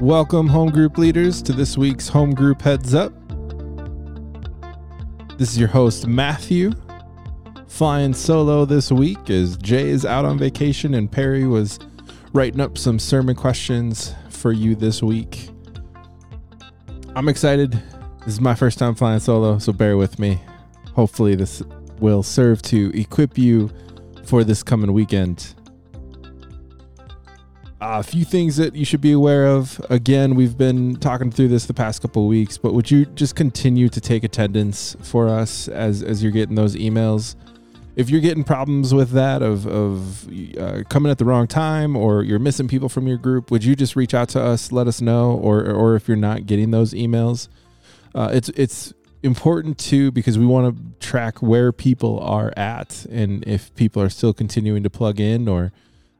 Welcome, home group leaders, to this week's Home Group Heads Up. This is your host, Matthew, flying solo this week as Jay is out on vacation and Perry was writing up some sermon questions for you this week. I'm excited. This is my first time flying solo, so bear with me. Hopefully, this will serve to equip you for this coming weekend. A few things that you should be aware of. Again, we've been talking through this the past couple weeks, but would you just continue to take attendance for us as as you're getting those emails? If you're getting problems with that of of uh, coming at the wrong time or you're missing people from your group, would you just reach out to us, let us know, or or if you're not getting those emails, uh, it's it's important too because we want to track where people are at and if people are still continuing to plug in or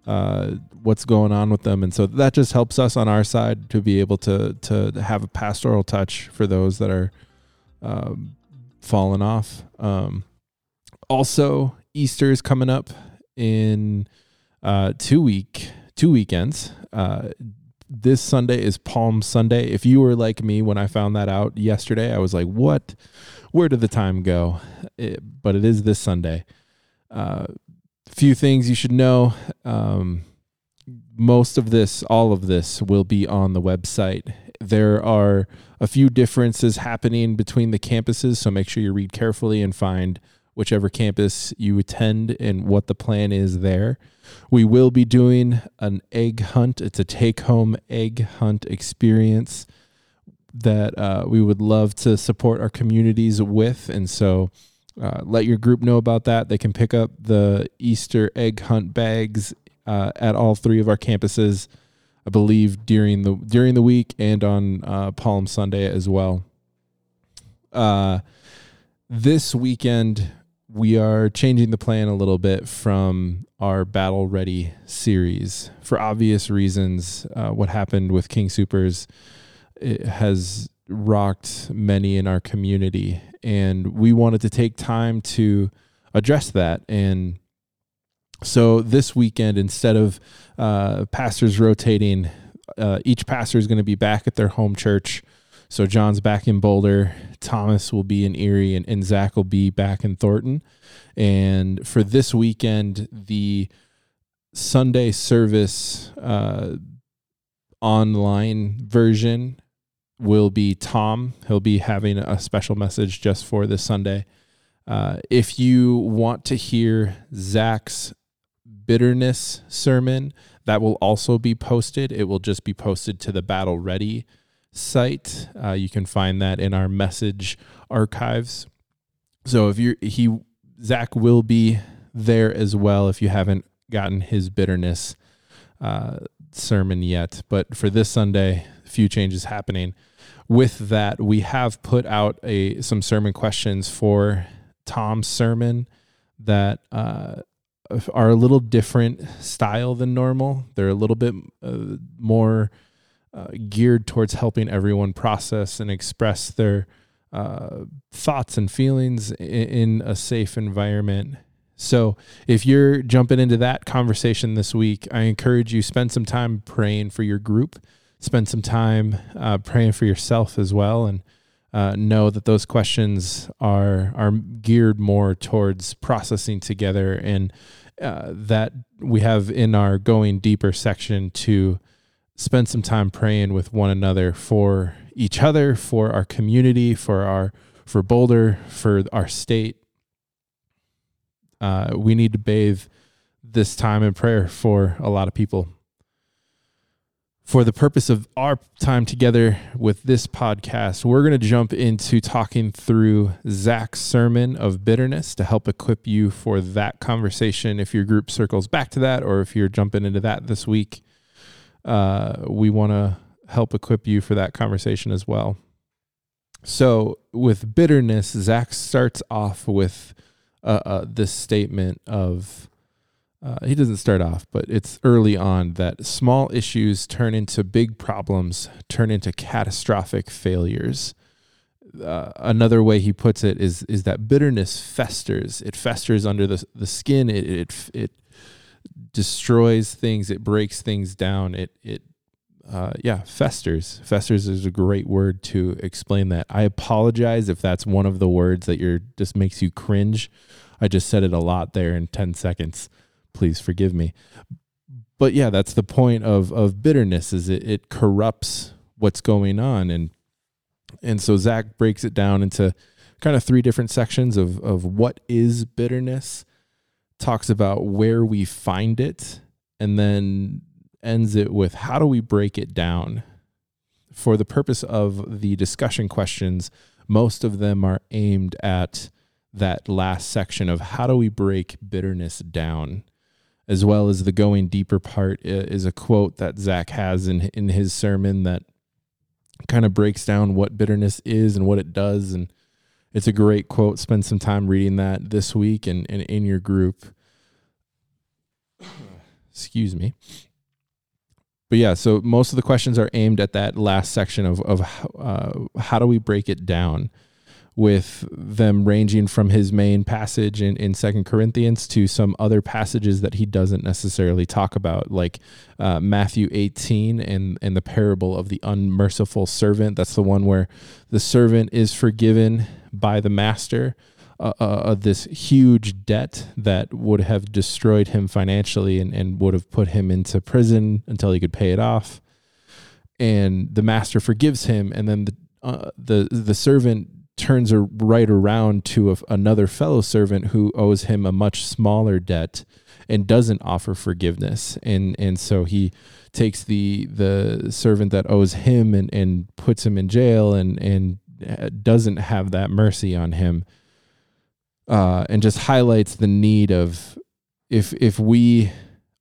uh, what's going on with them, and so that just helps us on our side to be able to to have a pastoral touch for those that are um, falling off. Um, also, Easter is coming up in uh, two week two weekends. Uh, this Sunday is Palm Sunday. If you were like me when I found that out yesterday, I was like, "What? Where did the time go?" It, but it is this Sunday. Few things you should know. Um, most of this, all of this, will be on the website. There are a few differences happening between the campuses, so make sure you read carefully and find whichever campus you attend and what the plan is there. We will be doing an egg hunt. It's a take home egg hunt experience that uh, we would love to support our communities with. And so uh, let your group know about that. They can pick up the Easter egg hunt bags uh, at all three of our campuses, I believe during the during the week and on uh, Palm Sunday as well. Uh, this weekend we are changing the plan a little bit from our battle ready series for obvious reasons. Uh, what happened with King Soopers it has rocked many in our community, and we wanted to take time to address that and so this weekend, instead of uh, pastors rotating, uh, each pastor is going to be back at their home church. So John's back in Boulder, Thomas will be in Erie, and, and Zach will be back in Thornton. And for this weekend, the Sunday service uh, online version will be Tom. He'll be having a special message just for this Sunday. Uh, if you want to hear Zach's bitterness sermon that will also be posted. It will just be posted to the Battle Ready site. Uh, you can find that in our message archives. So if you're he Zach will be there as well if you haven't gotten his bitterness uh, sermon yet. But for this Sunday, few changes happening. With that, we have put out a some sermon questions for Tom's sermon that uh, are a little different style than normal. They're a little bit uh, more uh, geared towards helping everyone process and express their uh, thoughts and feelings in, in, a safe environment. So, if you're jumping into that conversation this week, I encourage you spend some time praying for your group, spend some time uh, praying for yourself as well, and uh, know that those questions are are geared more towards processing together and uh, that we have in our going deeper section to spend some time praying with one another for each other, for our community, for our for Boulder, for our state. Uh, we need to bathe this time in prayer for a lot of people for the purpose of our time together with this podcast, we're going to jump into talking through Zach's sermon of bitterness to help equip you for that conversation. If your group circles back to that, or if you're jumping into that this week, uh, we want to help equip you for that conversation as well. So, with bitterness, Zach starts off with uh, uh, this statement of uh, he doesn't start off, but it's early on that small issues turn into big problems, turn into catastrophic failures. Uh, another way he puts it is is that bitterness festers. It festers under the the skin. It it it destroys things. It breaks things down. It it uh, yeah, festers. Festers is a great word to explain that. I apologize if that's one of the words that you're just makes you cringe. I just said it a lot there in 10 seconds. Please forgive me. But yeah, that's the point of of bitterness is it, it corrupts what's going on and and so Zach breaks it down into kind of three different sections of of what is bitterness, talks about where we find it, and then ends it with how do we break it down? For the purpose of the discussion questions, most of them are aimed at that last section of how do we break bitterness down, as well as the going deeper part is a quote that Zach has in in his sermon that kind of breaks down what bitterness is and what it does, and it's a great quote. Spend some time reading that this week and, and in your group. Excuse me but yeah, so most of the questions are aimed at that last section of of uh, how do we break it down, with them ranging from his main passage in in Second Corinthians to some other passages that he doesn't necessarily talk about, like uh, Matthew eighteen and and the parable of the unmerciful servant. That's the one where the servant is forgiven by the master uh, uh, this huge debt that would have destroyed him financially and, and would have put him into prison until he could pay it off. And the master forgives him, and then the uh, the the servant turns a right around to a, another fellow servant who owes him a much smaller debt and doesn't offer forgiveness. And and so he takes the the servant that owes him and and puts him in jail and and uh, doesn't have that mercy on him uh, and just highlights the need of if if we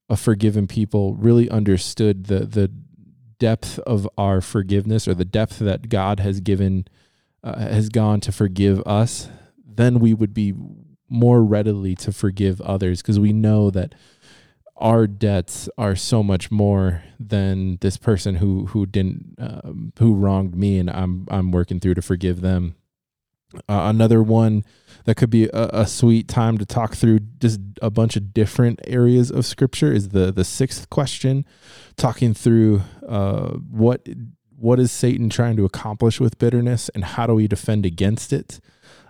a forgiven people really understood the the depth of our forgiveness or the depth that God has given uh, has gone to forgive us, then we would be more readily to forgive others because we know that our debts are so much more than this person who who didn't um, who wronged me and I'm I'm working through to forgive them. Uh, another one that could be a, a, sweet time to talk through just a bunch of different areas of scripture is the the sixth question talking through uh, what what is satan trying to accomplish with bitterness and how do we defend against it?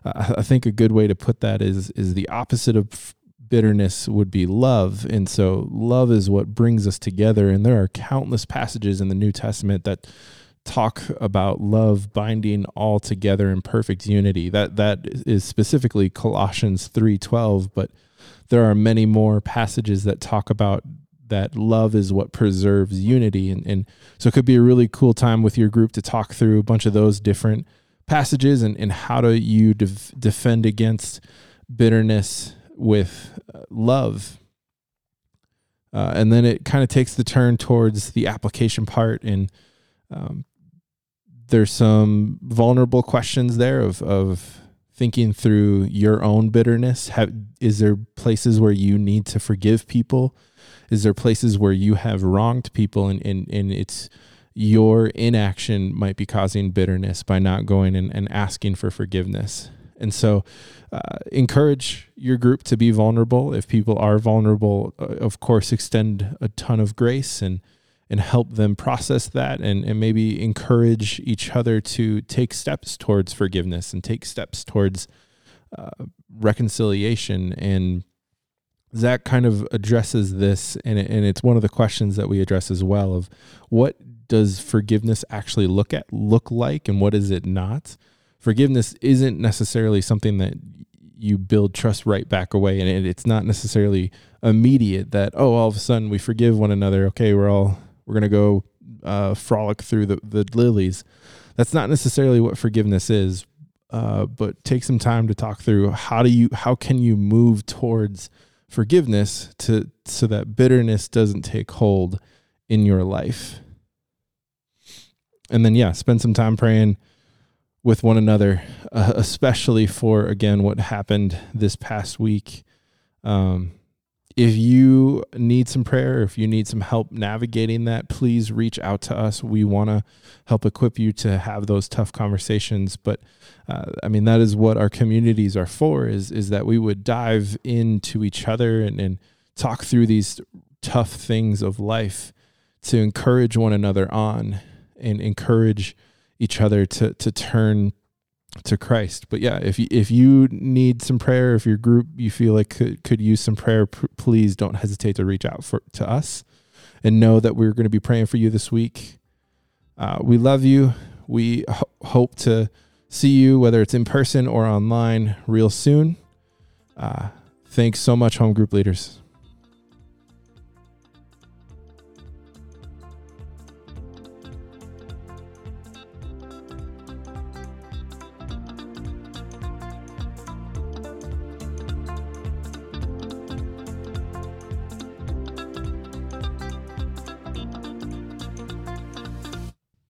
Uh, i think a good way to put that is is the opposite of bitterness would be love. And so love is what brings us together. And there are countless passages in the new testament that talk about love binding all together in perfect unity. That that is specifically Colossians 3:12, but there are many more passages that talk about that love is what preserves unity. And, and so it could be a really cool time with your group to talk through a bunch of those different passages and, and how do you def- defend against bitterness with uh, love. Uh, and then it kind of takes the turn towards the application part and um, there's some vulnerable questions there of of thinking through your own bitterness. Have, is there places where you need to forgive people? Is there places where you have wronged people and, and, and it's your inaction might be causing bitterness by not going and, and asking for forgiveness? And so, uh, encourage your group to be vulnerable. If people are vulnerable, uh, of course, extend a ton of grace and and help them process that and, and maybe encourage each other to take steps towards forgiveness and take steps towards uh, reconciliation. And Zach kind of addresses this, and, and it's one of the questions that we address as well of what does forgiveness actually look at look like and what is it not? Forgiveness isn't necessarily something that you build trust right back away and it's not necessarily immediate that oh all of a sudden we forgive one another okay we're all we're going to go uh, frolic through the, the lilies. That's not necessarily what forgiveness is, uh, but take some time to talk through how do you how can you move towards forgiveness to so that bitterness doesn't take hold in your life. And then yeah, spend some time praying with one another, uh, especially for again what happened this past week. Um, if you need some prayer, if you need some help navigating that, please reach out to us. We want to help equip you to have those tough conversations. But uh, I mean, that is what our communities are for: is is that we would dive into each other and, and talk through these tough things of life to encourage one another on and encourage each other to to turn to Christ. But yeah, if you, if you need some prayer, if your group you feel like could, could use some prayer, p- please don't hesitate to reach out for to us, and know that we're going to be praying for you this week. Uh, we love you. We ho- hope to see you, whether it's in person or online, real soon. Uh, thanks so much, home group leaders.